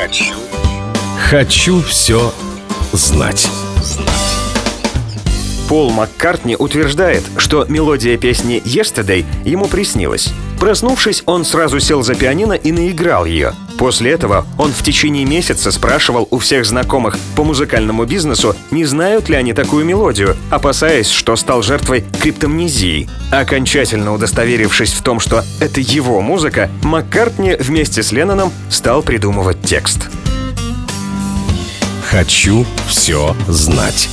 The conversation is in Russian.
Хочу. Хочу все знать. Пол Маккартни утверждает, что мелодия песни «Yesterday» ему приснилась. Проснувшись, он сразу сел за пианино и наиграл ее. После этого он в течение месяца спрашивал у всех знакомых по музыкальному бизнесу, не знают ли они такую мелодию, опасаясь, что стал жертвой криптомнезии. Окончательно удостоверившись в том, что это его музыка, Маккартни вместе с Ленноном стал придумывать текст. Хочу все знать.